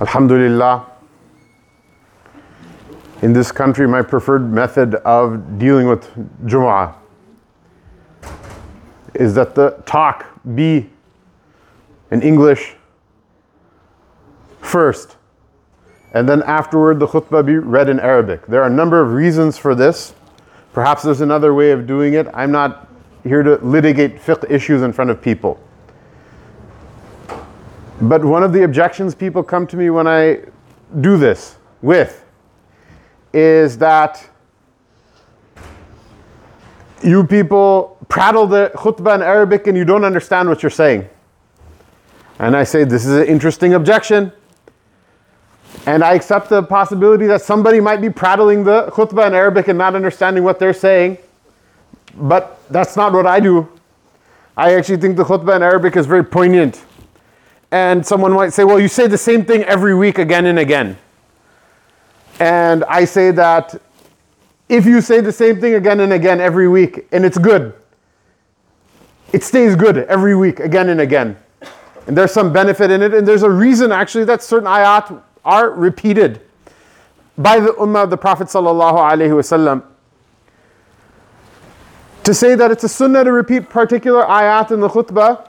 Alhamdulillah. In this country, my preferred method of dealing with Jumu'ah is that the talk be in English first, and then afterward the khutbah be read in Arabic. There are a number of reasons for this. Perhaps there's another way of doing it. I'm not here to litigate fiqh issues in front of people. But one of the objections people come to me when I do this with is that you people prattle the khutbah in Arabic and you don't understand what you're saying. And I say, this is an interesting objection. And I accept the possibility that somebody might be prattling the khutbah in Arabic and not understanding what they're saying. But that's not what I do. I actually think the khutbah in Arabic is very poignant. And someone might say, well, you say the same thing every week again and again. And I say that if you say the same thing again and again every week and it's good, it stays good every week again and again. And there's some benefit in it. And there's a reason actually that certain ayat are repeated by the ummah of the Prophet. To say that it's a sunnah to repeat particular ayat in the khutbah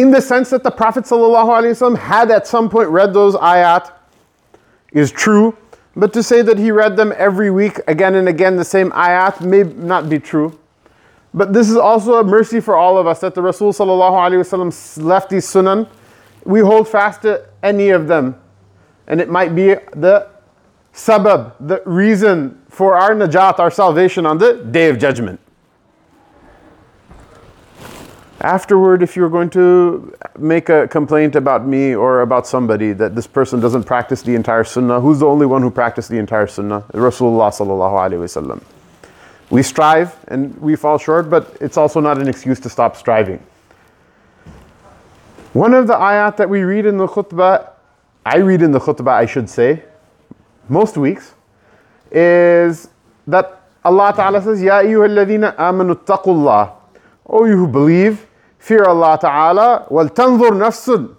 in the sense that the Prophet ﷺ had at some point read those ayat is true, but to say that he read them every week again and again, the same ayat, may not be true. But this is also a mercy for all of us that the Rasul ﷺ left these sunan. We hold fast to any of them. And it might be the sabab, the reason for our najat, our salvation on the day of judgment. Afterward, if you're going to make a complaint about me or about somebody that this person doesn't practice the entire sunnah, who's the only one who practiced the entire sunnah? Rasulullah sallallahu alaihi wasallam. We strive and we fall short, but it's also not an excuse to stop striving. One of the ayat that we read in the khutbah, I read in the khutbah, I should say, most weeks, is that Allah Ta'ala says, Ya ayyuhalladhina amanu taqullah. O oh, you who believe, fear Allah Ta'ala, وَلْتَنظُرْ نَفْسٌ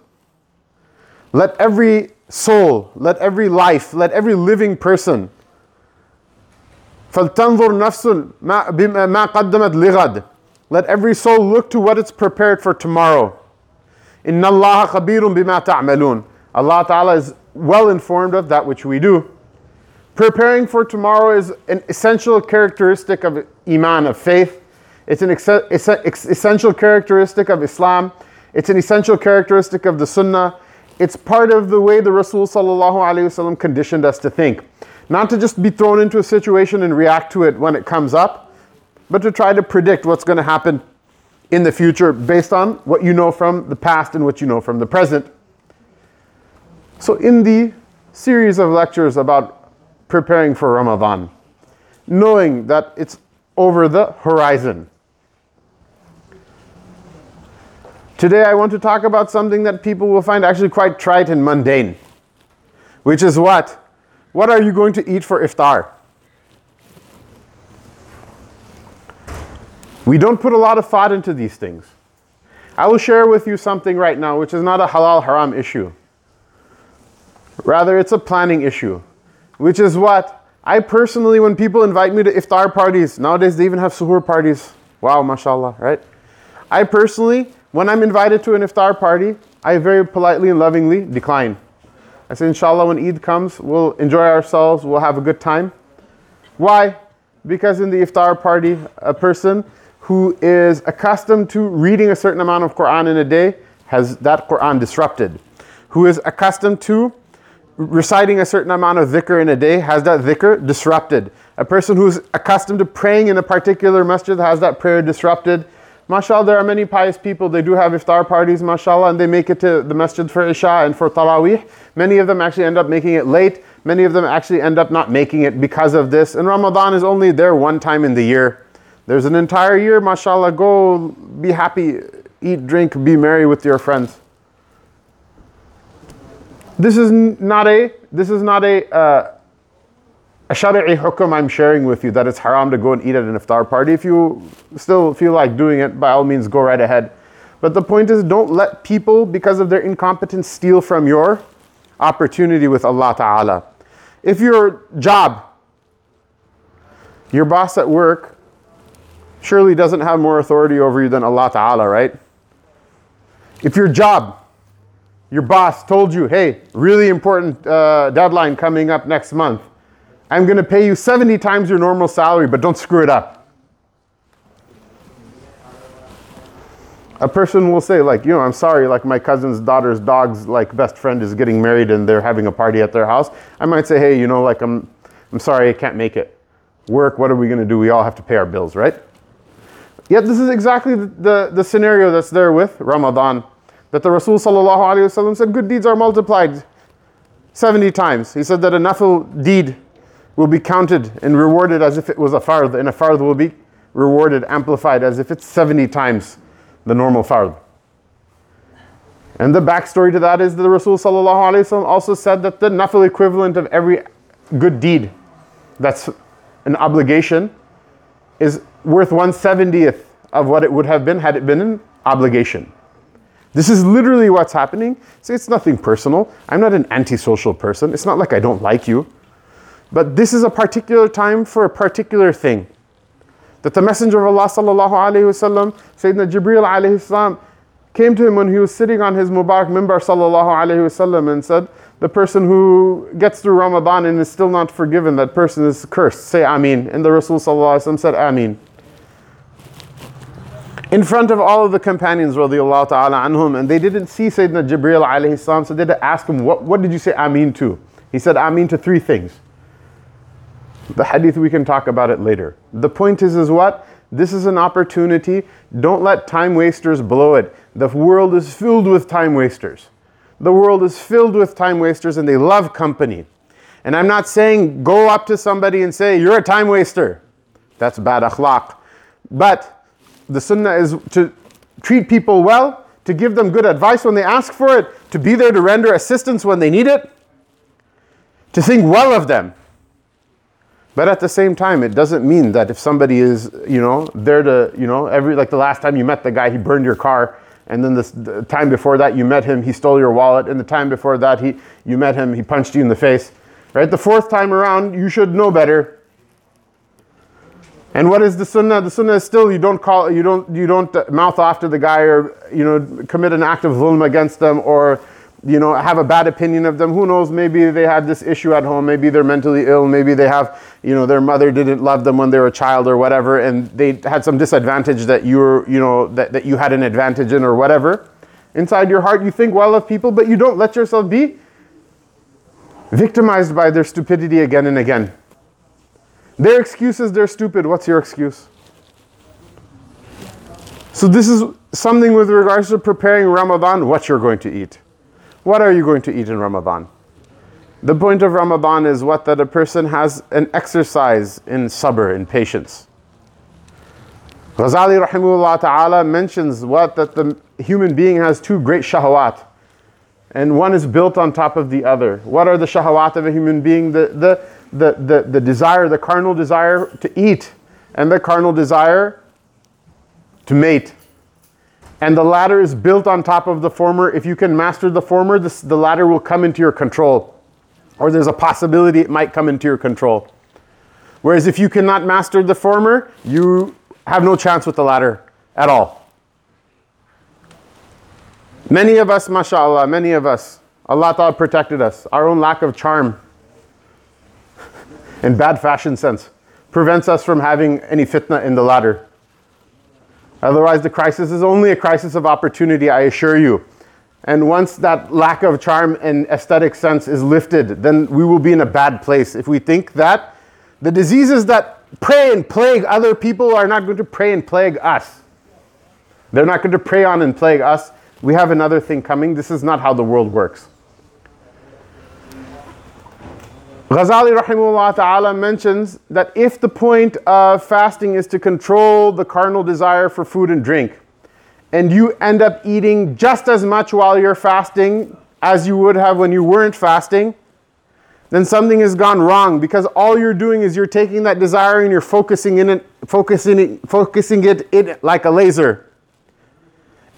Let every soul, let every life, let every living person فَلْتَنظُرْ نَفْسٌ مَا قَدَّمَتْ لِغَدْ Let every soul look to what it's prepared for tomorrow. إِنَّ اللَّهَ خَبِيرٌ بِمَا تَعْمَلُونَ Allah Ta'ala is well informed of that which we do. Preparing for tomorrow is an essential characteristic of iman, of faith. It's an ex- essential characteristic of Islam. It's an essential characteristic of the Sunnah. It's part of the way the Rasul ﷺ conditioned us to think. Not to just be thrown into a situation and react to it when it comes up, but to try to predict what's going to happen in the future based on what you know from the past and what you know from the present. So, in the series of lectures about preparing for Ramadan, knowing that it's over the horizon, Today, I want to talk about something that people will find actually quite trite and mundane, which is what? What are you going to eat for iftar? We don't put a lot of thought into these things. I will share with you something right now which is not a halal haram issue. Rather, it's a planning issue, which is what? I personally, when people invite me to iftar parties, nowadays they even have suhoor parties. Wow, mashallah, right? I personally, when I'm invited to an iftar party, I very politely and lovingly decline. I say, inshallah, when Eid comes, we'll enjoy ourselves, we'll have a good time. Why? Because in the iftar party, a person who is accustomed to reading a certain amount of Quran in a day has that Quran disrupted. Who is accustomed to reciting a certain amount of dhikr in a day has that dhikr disrupted. A person who's accustomed to praying in a particular masjid has that prayer disrupted. Mashallah, there are many pious people, they do have iftar parties, mashallah, and they make it to the masjid for Isha and for Taraweeh. Many of them actually end up making it late. Many of them actually end up not making it because of this. And Ramadan is only there one time in the year. There's an entire year, mashallah, go be happy, eat, drink, be merry with your friends. This is not a, this is not a, uh, a shari'i hukum I'm sharing with you that it's haram to go and eat at an iftar party. If you still feel like doing it, by all means, go right ahead. But the point is, don't let people, because of their incompetence, steal from your opportunity with Allah Ta'ala. If your job, your boss at work, surely doesn't have more authority over you than Allah Ta'ala, right? If your job, your boss told you, hey, really important uh, deadline coming up next month, I'm going to pay you 70 times your normal salary, but don't screw it up. A person will say, like, you know, I'm sorry, like my cousin's daughter's dog's like best friend is getting married and they're having a party at their house. I might say, hey, you know, like I'm I'm sorry, I can't make it. Work, what are we to do? We all have to pay our bills, right? Yet this is exactly the, the, the scenario that's there with Ramadan. That the Rasul said good deeds are multiplied 70 times. He said that a nafil deed will be counted and rewarded as if it was a fard, and a fard will be rewarded, amplified as if it's 70 times the normal fard. And the backstory to that is that the Rasul also said that the nafil equivalent of every good deed that's an obligation is worth 170th of what it would have been had it been an obligation. This is literally what's happening. See, it's nothing personal. I'm not an antisocial person. It's not like I don't like you. But this is a particular time for a particular thing. That the Messenger of Allah sallallahu Sayyidina Jibreel alayhi salam, came to him when he was sitting on his Mubarak mimbar sallallahu alayhi wasallam and said, the person who gets through Ramadan and is still not forgiven, that person is cursed. Say Ameen. And the Rasul sallallahu alayhi wasallam said Ameen. In front of all of the companions radiallahu ta'ala anhum, and they didn't see Sayyidina Jibreel alayhi salam, so they had to ask him, what, what did you say Ameen to? He said Ameen to three things. The hadith, we can talk about it later. The point is, is what? This is an opportunity. Don't let time wasters blow it. The world is filled with time wasters. The world is filled with time wasters and they love company. And I'm not saying go up to somebody and say, You're a time waster. That's bad akhlaq. But the sunnah is to treat people well, to give them good advice when they ask for it, to be there to render assistance when they need it, to think well of them. But at the same time, it doesn't mean that if somebody is, you know, there to, you know, every, like the last time you met the guy, he burned your car. And then this, the time before that, you met him, he stole your wallet. And the time before that, he, you met him, he punched you in the face. Right? The fourth time around, you should know better. And what is the sunnah? The sunnah is still you don't call, you don't, you don't mouth off to the guy or, you know, commit an act of zulm against them or you know, have a bad opinion of them. Who knows? Maybe they had this issue at home. Maybe they're mentally ill. Maybe they have, you know, their mother didn't love them when they were a child or whatever, and they had some disadvantage that you were, you know, that, that you had an advantage in or whatever. Inside your heart, you think well of people, but you don't let yourself be victimized by their stupidity again and again. Their excuses, they're stupid. What's your excuse? So, this is something with regards to preparing Ramadan, what you're going to eat. What are you going to eat in Ramadan? The point of Ramadan is what? That a person has an exercise in sabr, in patience. Ghazali rahimahullah ta'ala mentions what? That the human being has two great shahawat. And one is built on top of the other. What are the shahawat of a human being? The, the, the, the, the desire, the carnal desire to eat, and the carnal desire to mate and the latter is built on top of the former. If you can master the former, this, the latter will come into your control. Or there's a possibility it might come into your control. Whereas if you cannot master the former, you have no chance with the latter at all. Many of us, mashallah, many of us, Allah Ta'ala protected us. Our own lack of charm and bad fashion sense prevents us from having any fitna in the latter. Otherwise, the crisis is only a crisis of opportunity, I assure you. And once that lack of charm and aesthetic sense is lifted, then we will be in a bad place. If we think that the diseases that prey and plague other people are not going to prey and plague us. They're not going to prey on and plague us. We have another thing coming. This is not how the world works. Ghazali rahimahullah ta'ala mentions that if the point of fasting is to control the carnal desire for food and drink, and you end up eating just as much while you're fasting as you would have when you weren't fasting, then something has gone wrong because all you're doing is you're taking that desire and you're focusing in it, focusing it, focusing it in like a laser.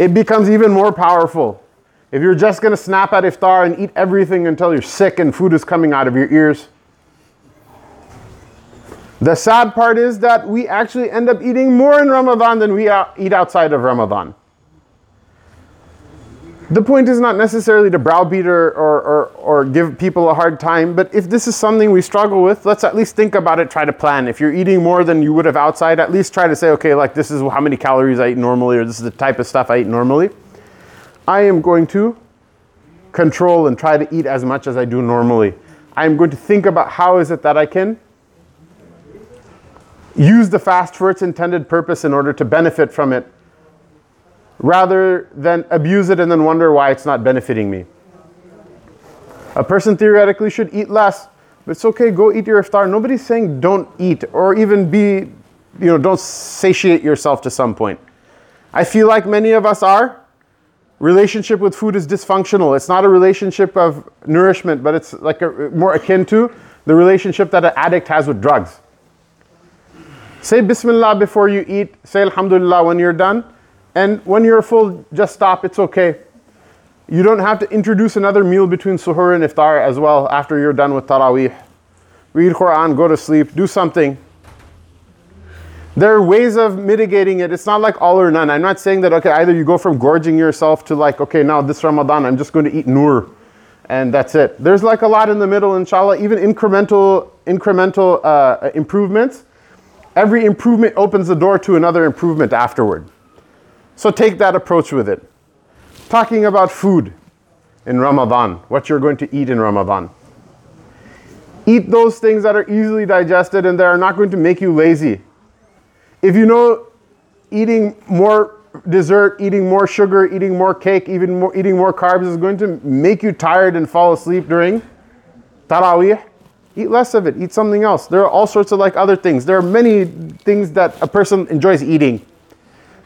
It becomes even more powerful. If you're just going to snap at iftar and eat everything until you're sick and food is coming out of your ears. The sad part is that we actually end up eating more in Ramadan than we eat outside of Ramadan. The point is not necessarily to browbeat or, or, or, or, give people a hard time, but if this is something we struggle with, let's at least think about it, try to plan. If you're eating more than you would have outside, at least try to say, okay, like this is how many calories I eat normally, or this is the type of stuff I eat normally. I am going to control and try to eat as much as I do normally. I am going to think about how is it that I can use the fast for its intended purpose in order to benefit from it, rather than abuse it and then wonder why it's not benefiting me. A person theoretically should eat less, but it's okay, go eat your iftar. Nobody's saying don't eat or even be, you know, don't satiate yourself to some point. I feel like many of us are relationship with food is dysfunctional. It's not a relationship of nourishment, but it's like a, more akin to the relationship that an addict has with drugs. Say Bismillah before you eat, say Alhamdulillah when you're done, and when you're full, just stop, it's okay. You don't have to introduce another meal between suhoor and iftar as well after you're done with taraweeh. Read Quran, go to sleep, do something. There are ways of mitigating it. It's not like all or none. I'm not saying that, okay, either you go from gorging yourself to like, okay, now this Ramadan, I'm just going to eat nur and that's it. There's like a lot in the middle, inshallah, even incremental, incremental uh, improvements. Every improvement opens the door to another improvement afterward. So take that approach with it. Talking about food in Ramadan, what you're going to eat in Ramadan. Eat those things that are easily digested and that are not going to make you lazy. If you know eating more dessert, eating more sugar, eating more cake, even more, eating more carbs is going to make you tired and fall asleep during Taraweeh, eat less of it. Eat something else. There are all sorts of like other things. There are many things that a person enjoys eating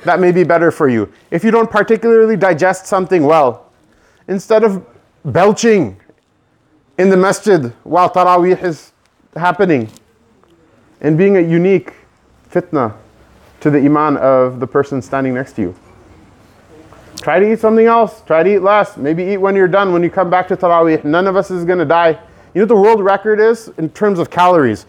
that may be better for you. If you don't particularly digest something well, instead of belching in the masjid while Taraweeh is happening and being a unique fitna to the iman of the person standing next to you. Try to eat something else. Try to eat less. Maybe eat when you're done, when you come back to Taraweeh. None of us is going to die. You know what the world record is in terms of calories?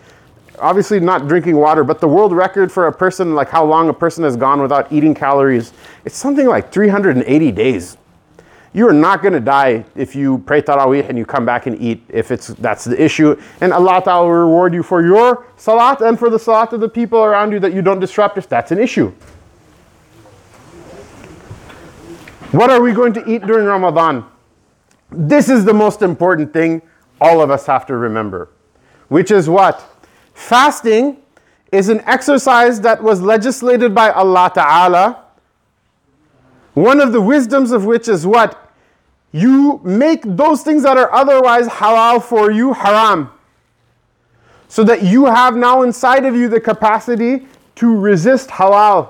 Obviously, not drinking water, but the world record for a person, like how long a person has gone without eating calories, it's something like 380 days. You are not going to die if you pray Taraweeh and you come back and eat, if it's, that's the issue. And Allah Ta'ala will reward you for your salat and for the salat of the people around you that you don't disrupt if that's an issue. What are we going to eat during Ramadan? This is the most important thing all of us have to remember, which is what? Fasting is an exercise that was legislated by Allah Ta'ala one of the wisdoms of which is what? You make those things that are otherwise halal for you haram. So that you have now inside of you the capacity to resist halal.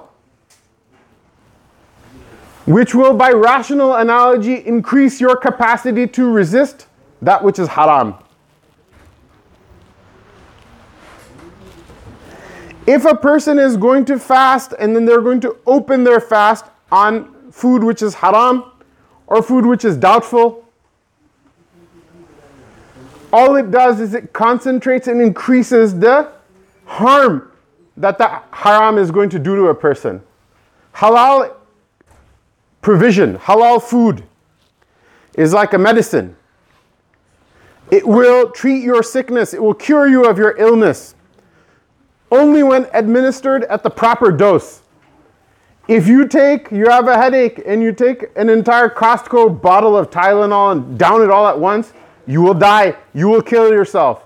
Which will, by rational analogy, increase your capacity to resist that which is haram. If a person is going to fast and then they're going to open their fast on food which is haram or food which is doubtful. All it does is it concentrates and increases the harm that the haram is going to do to a person. Halal provision, halal food is like a medicine. It will treat your sickness, it will cure you of your illness only when administered at the proper dose. If you take, you have a headache and you take an entire Costco bottle of Tylenol and down it all at once, you will die. You will kill yourself.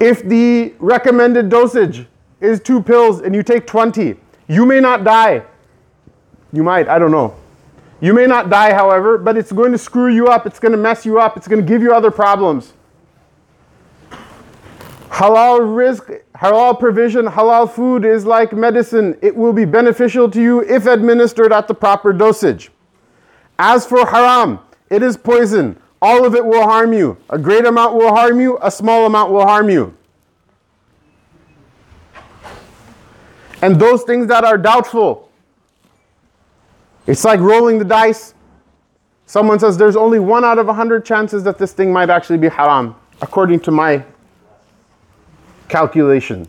If the recommended dosage is two pills and you take 20, You may not die. You might, I don't know. You may not die, however, but it's going to screw you up. It's going to mess you up. It's going to give you other problems. Halal rizq, halal provision, halal food is like medicine. It will be beneficial to you if administered at the proper dosage. As for haram, it is poison. All of it will harm you. A great amount will harm you, a small amount will harm you. And those things that are doubtful, it's like rolling the dice. Someone says there's only one out of a hundred chances that this thing might actually be haram, according to my calculation.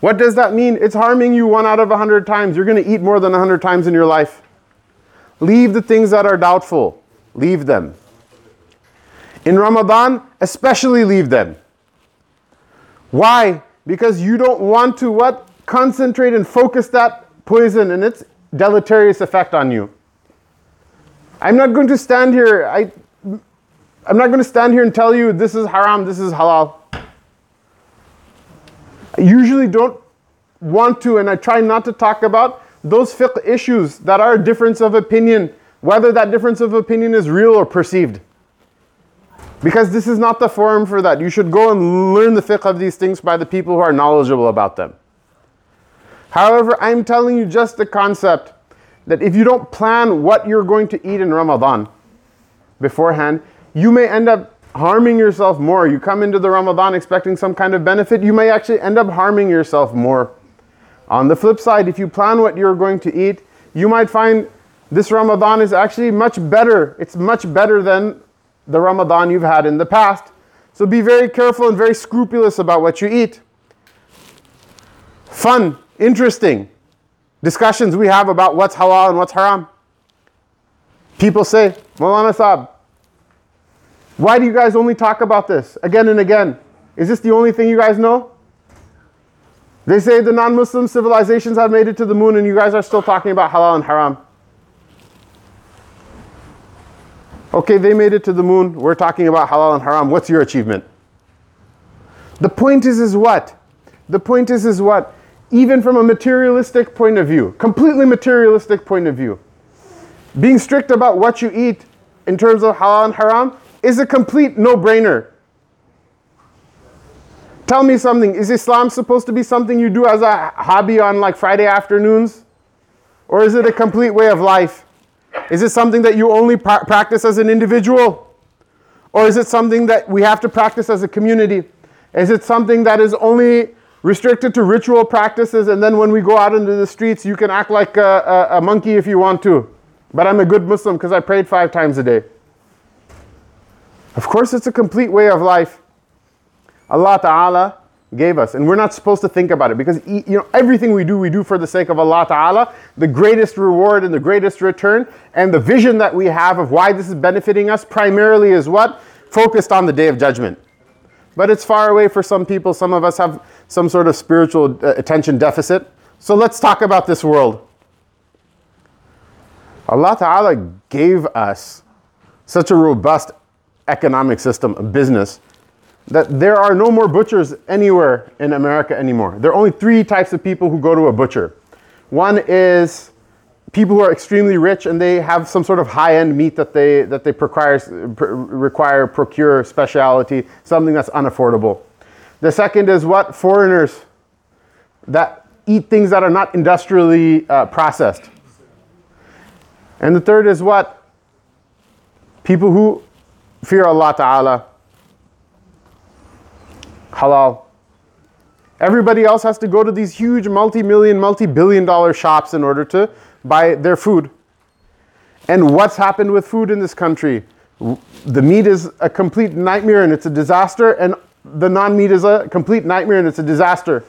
What does that mean? It's harming you one out of a hundred times. You're going to eat more than a hundred times in your life. Leave the things that are doubtful. Leave them. In Ramadan, especially leave them. Why? Because you don't want to what? Concentrate and focus that poison and its deleterious effect on you. I'm not going to stand here. I, I'm not going to stand here and tell you this is haram, this is halal. Usually don't want to, and I try not to talk about those fiqh issues that are a difference of opinion, whether that difference of opinion is real or perceived. Because this is not the forum for that. You should go and learn the fiqh of these things by the people who are knowledgeable about them. However, I'm telling you just the concept that if you don't plan what you're going to eat in Ramadan beforehand, you may end up harming yourself more. You come into the Ramadan expecting some kind of benefit, you may actually end up harming yourself more. On the flip side, if you plan what you're going to eat, you might find this Ramadan is actually much better. It's much better than the Ramadan you've had in the past. So be very careful and very scrupulous about what you eat. Fun, interesting discussions we have about what's halal and what's haram. People say, Maulana Saab, why do you guys only talk about this again and again? Is this the only thing you guys know? They say the non Muslim civilizations have made it to the moon and you guys are still talking about halal and haram. Okay, they made it to the moon. We're talking about halal and haram. What's your achievement? The point is, is what? The point is, is what? Even from a materialistic point of view, completely materialistic point of view, being strict about what you eat in terms of halal and haram is a complete no brainer. Tell me something. Is Islam supposed to be something you do as a hobby on like Friday afternoons? Or is it a complete way of life? Is it something that you only pra- practice as an individual? Or is it something that we have to practice as a community? Is it something that is only restricted to ritual practices and then when we go out into the streets you can act like a, a, a monkey if you want to? But I'm a good Muslim because I prayed five times a day. Of course, it's a complete way of life. Allah Ta'ala gave us. And we're not supposed to think about it because you know everything we do, we do for the sake of Allah Ta'ala. The greatest reward and the greatest return and the vision that we have of why this is benefiting us primarily is what? Focused on the day of judgment. But it's far away for some people. Some of us have some sort of spiritual uh, attention deficit. So let's talk about this world. Allah Ta'ala gave us such a robust economic system, a business, that there are no more butchers anywhere in America anymore. There are only three types of people who go to a butcher. One is people who are extremely rich and they have some sort of high-end meat that they that they require, require procure specialty, something that's unaffordable. The second is what foreigners that eat things that are not industrially uh, processed. And the third is what people who fear Allah Ta'ala halal. Everybody else has to go to these huge multi million, multi billion dollar shops in order to buy their food. And what's happened with food in this country? The meat is a complete nightmare and it's a disaster, and the non meat is a complete nightmare and it's a disaster.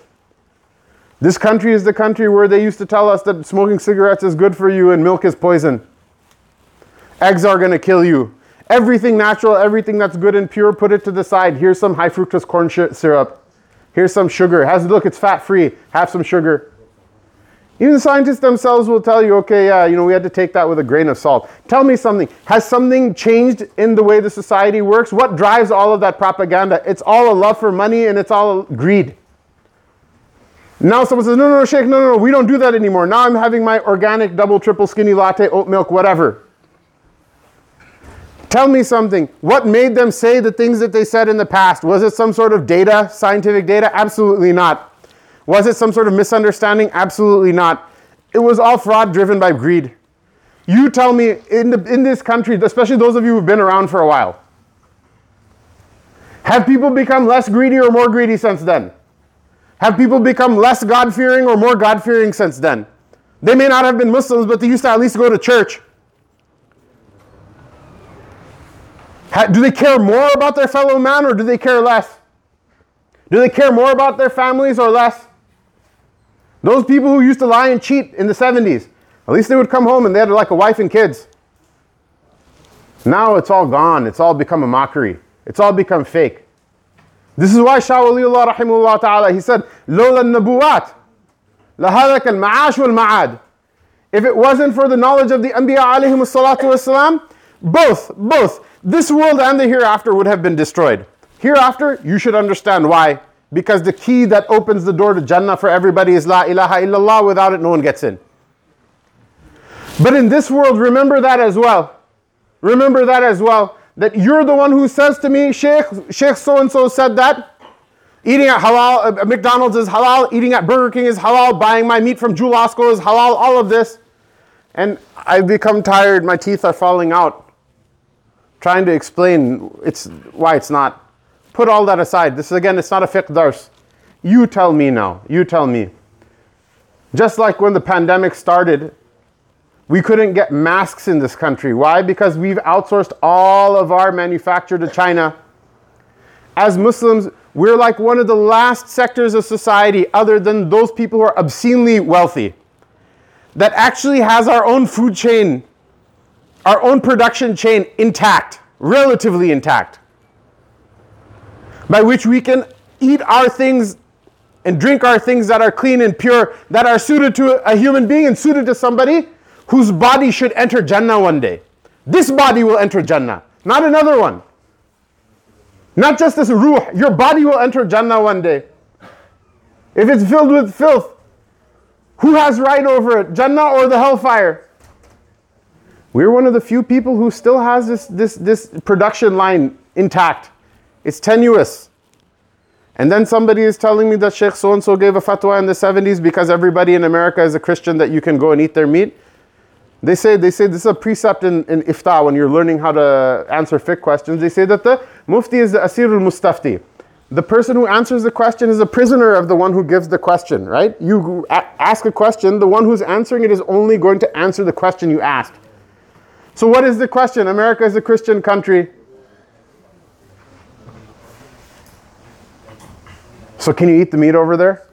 This country is the country where they used to tell us that smoking cigarettes is good for you and milk is poison. Eggs are going to kill you. Everything natural, everything that's good and pure, put it to the side. Here's some high fructose corn sh- syrup. Here's some sugar. Has look, it's fat free. Have some sugar. Even the scientists themselves will tell you, okay, yeah, you know, we had to take that with a grain of salt. Tell me something. Has something changed in the way the society works? What drives all of that propaganda? It's all a love for money and it's all greed. Now someone says, no, no, no, Sheikh, no, no, no, we don't do that anymore. Now I'm having my organic double, triple skinny latte, oat milk, whatever. Tell me something. What made them say the things that they said in the past? Was it some sort of data, scientific data? Absolutely not. Was it some sort of misunderstanding? Absolutely not. It was all fraud driven by greed. You tell me in, the, in this country, especially those of you who've been around for a while, have people become less greedy or more greedy since then? Have people become less God fearing or more God fearing since then? They may not have been Muslims, but they used to at least go to church. do they care more about their fellow man or do they care less? Do they care more about their families or less? Those people who used to lie and cheat in the 70s, at least they would come home and they had like a wife and kids. Now it's all gone. It's all become a mockery. It's all become fake. This is why Shah Waliullah rahimahullah ta'ala, he said, لولا النبوات لهلك المعاش والمعاد. If it wasn't for the knowledge of the Anbiya alayhim salatu wasalam, both, both, this world and the hereafter would have been destroyed. Hereafter, you should understand why. Because the key that opens the door to Jannah for everybody is La ilaha illallah. Without it, no one gets in. But in this world, remember that as well. Remember that as well that you're the one who says to me, Sheikh, Sheikh so and so said that. Eating at halal, uh, McDonald's is halal, eating at Burger King is halal, buying my meat from Julasco is halal, all of this. And I've become tired, my teeth are falling out. Trying to explain it's why it's not. Put all that aside. This is again, it's not a fiqh dars. You tell me now. You tell me. Just like when the pandemic started, we couldn't get masks in this country. Why? Because we've outsourced all of our manufacture to China. As Muslims, we're like one of the last sectors of society, other than those people who are obscenely wealthy, that actually has our own food chain, our own production chain intact, relatively intact, by which we can eat our things and drink our things that are clean and pure, that are suited to a human being and suited to somebody whose body should enter Jannah one day. This body will enter Jannah, not another one. Not just this ruh, your body will enter Jannah one day. If it's filled with filth, who has right over it, Jannah or the hellfire? We're one of the few people who still has this, this, this production line intact. It's tenuous. And then somebody is telling me that Sheikh so and so gave a fatwa in the 70s because everybody in America is a Christian that you can go and eat their meat. They say, they say this is a precept in, in ifta when you're learning how to answer fiqh questions. They say that the mufti is the asirul mustafti. The person who answers the question is a prisoner of the one who gives the question, right? You ask a question, the one who's answering it is only going to answer the question you asked. So, what is the question? America is a Christian country. So, can you eat the meat over there?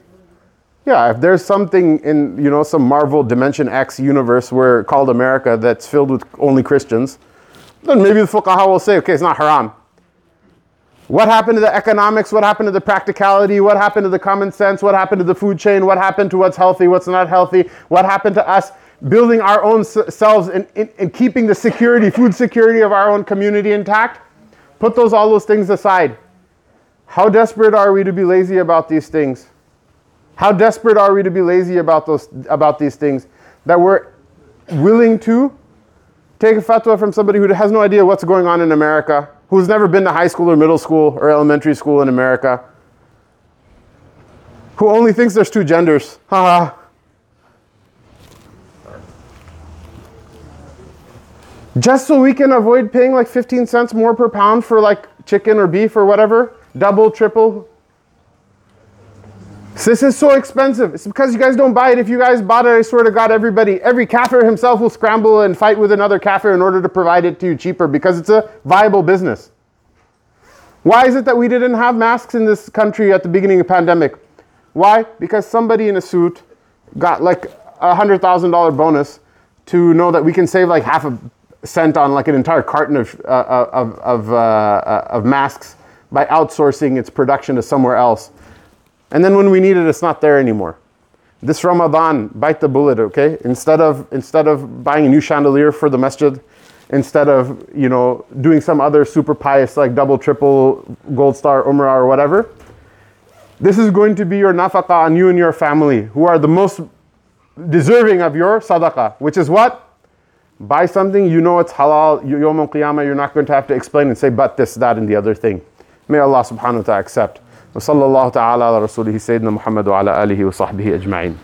Yeah, if there's something in, you know, some Marvel Dimension X universe where called America that's filled with only Christians, then maybe the fuqaha will say, okay, it's not haram. What happened to the economics? What happened to the practicality? What happened to the common sense? What happened to the food chain? What happened to what's healthy, what's not healthy? What happened to us building our own selves and, and, and keeping the security, food security of our own community intact? Put those all those things aside. How desperate are we to be lazy about these things? How desperate are we to be lazy about, those, about these things that we're willing to take a fatwa from somebody who has no idea what's going on in America, who's never been to high school or middle school or elementary school in America, who only thinks there's two genders. Haha. Just so we can avoid paying like 15 cents more per pound for like chicken or beef or whatever, double, triple, this is so expensive. It's because you guys don't buy it. If you guys bought it, I swear to God, everybody, every kafir himself will scramble and fight with another kafir in order to provide it to you cheaper because it's a viable business. Why is it that we didn't have masks in this country at the beginning of pandemic? Why? Because somebody in a suit got like a hundred thousand dollar bonus to know that we can save like half a cent on like an entire carton of uh, of of, uh, uh, of masks by outsourcing its production to somewhere else. And then when we need it, it's not there anymore. This Ramadan, bite the bullet, okay? Instead of instead of buying a new chandelier for the masjid, instead of you know doing some other super pious like double, triple, gold star, umrah or whatever, This is going to be your nafaqah on you and your family, who are the most deserving of your sadaqah, which is what? Buy something, you know it's halal, yawm al-qiyamah, you're not going to have to explain and say, but this, that, and the other thing. May Allah subhanahu wa ta'ala accept. وصلى الله تعالى على رسوله سيدنا محمد وعلى آله وصحبه أجمعين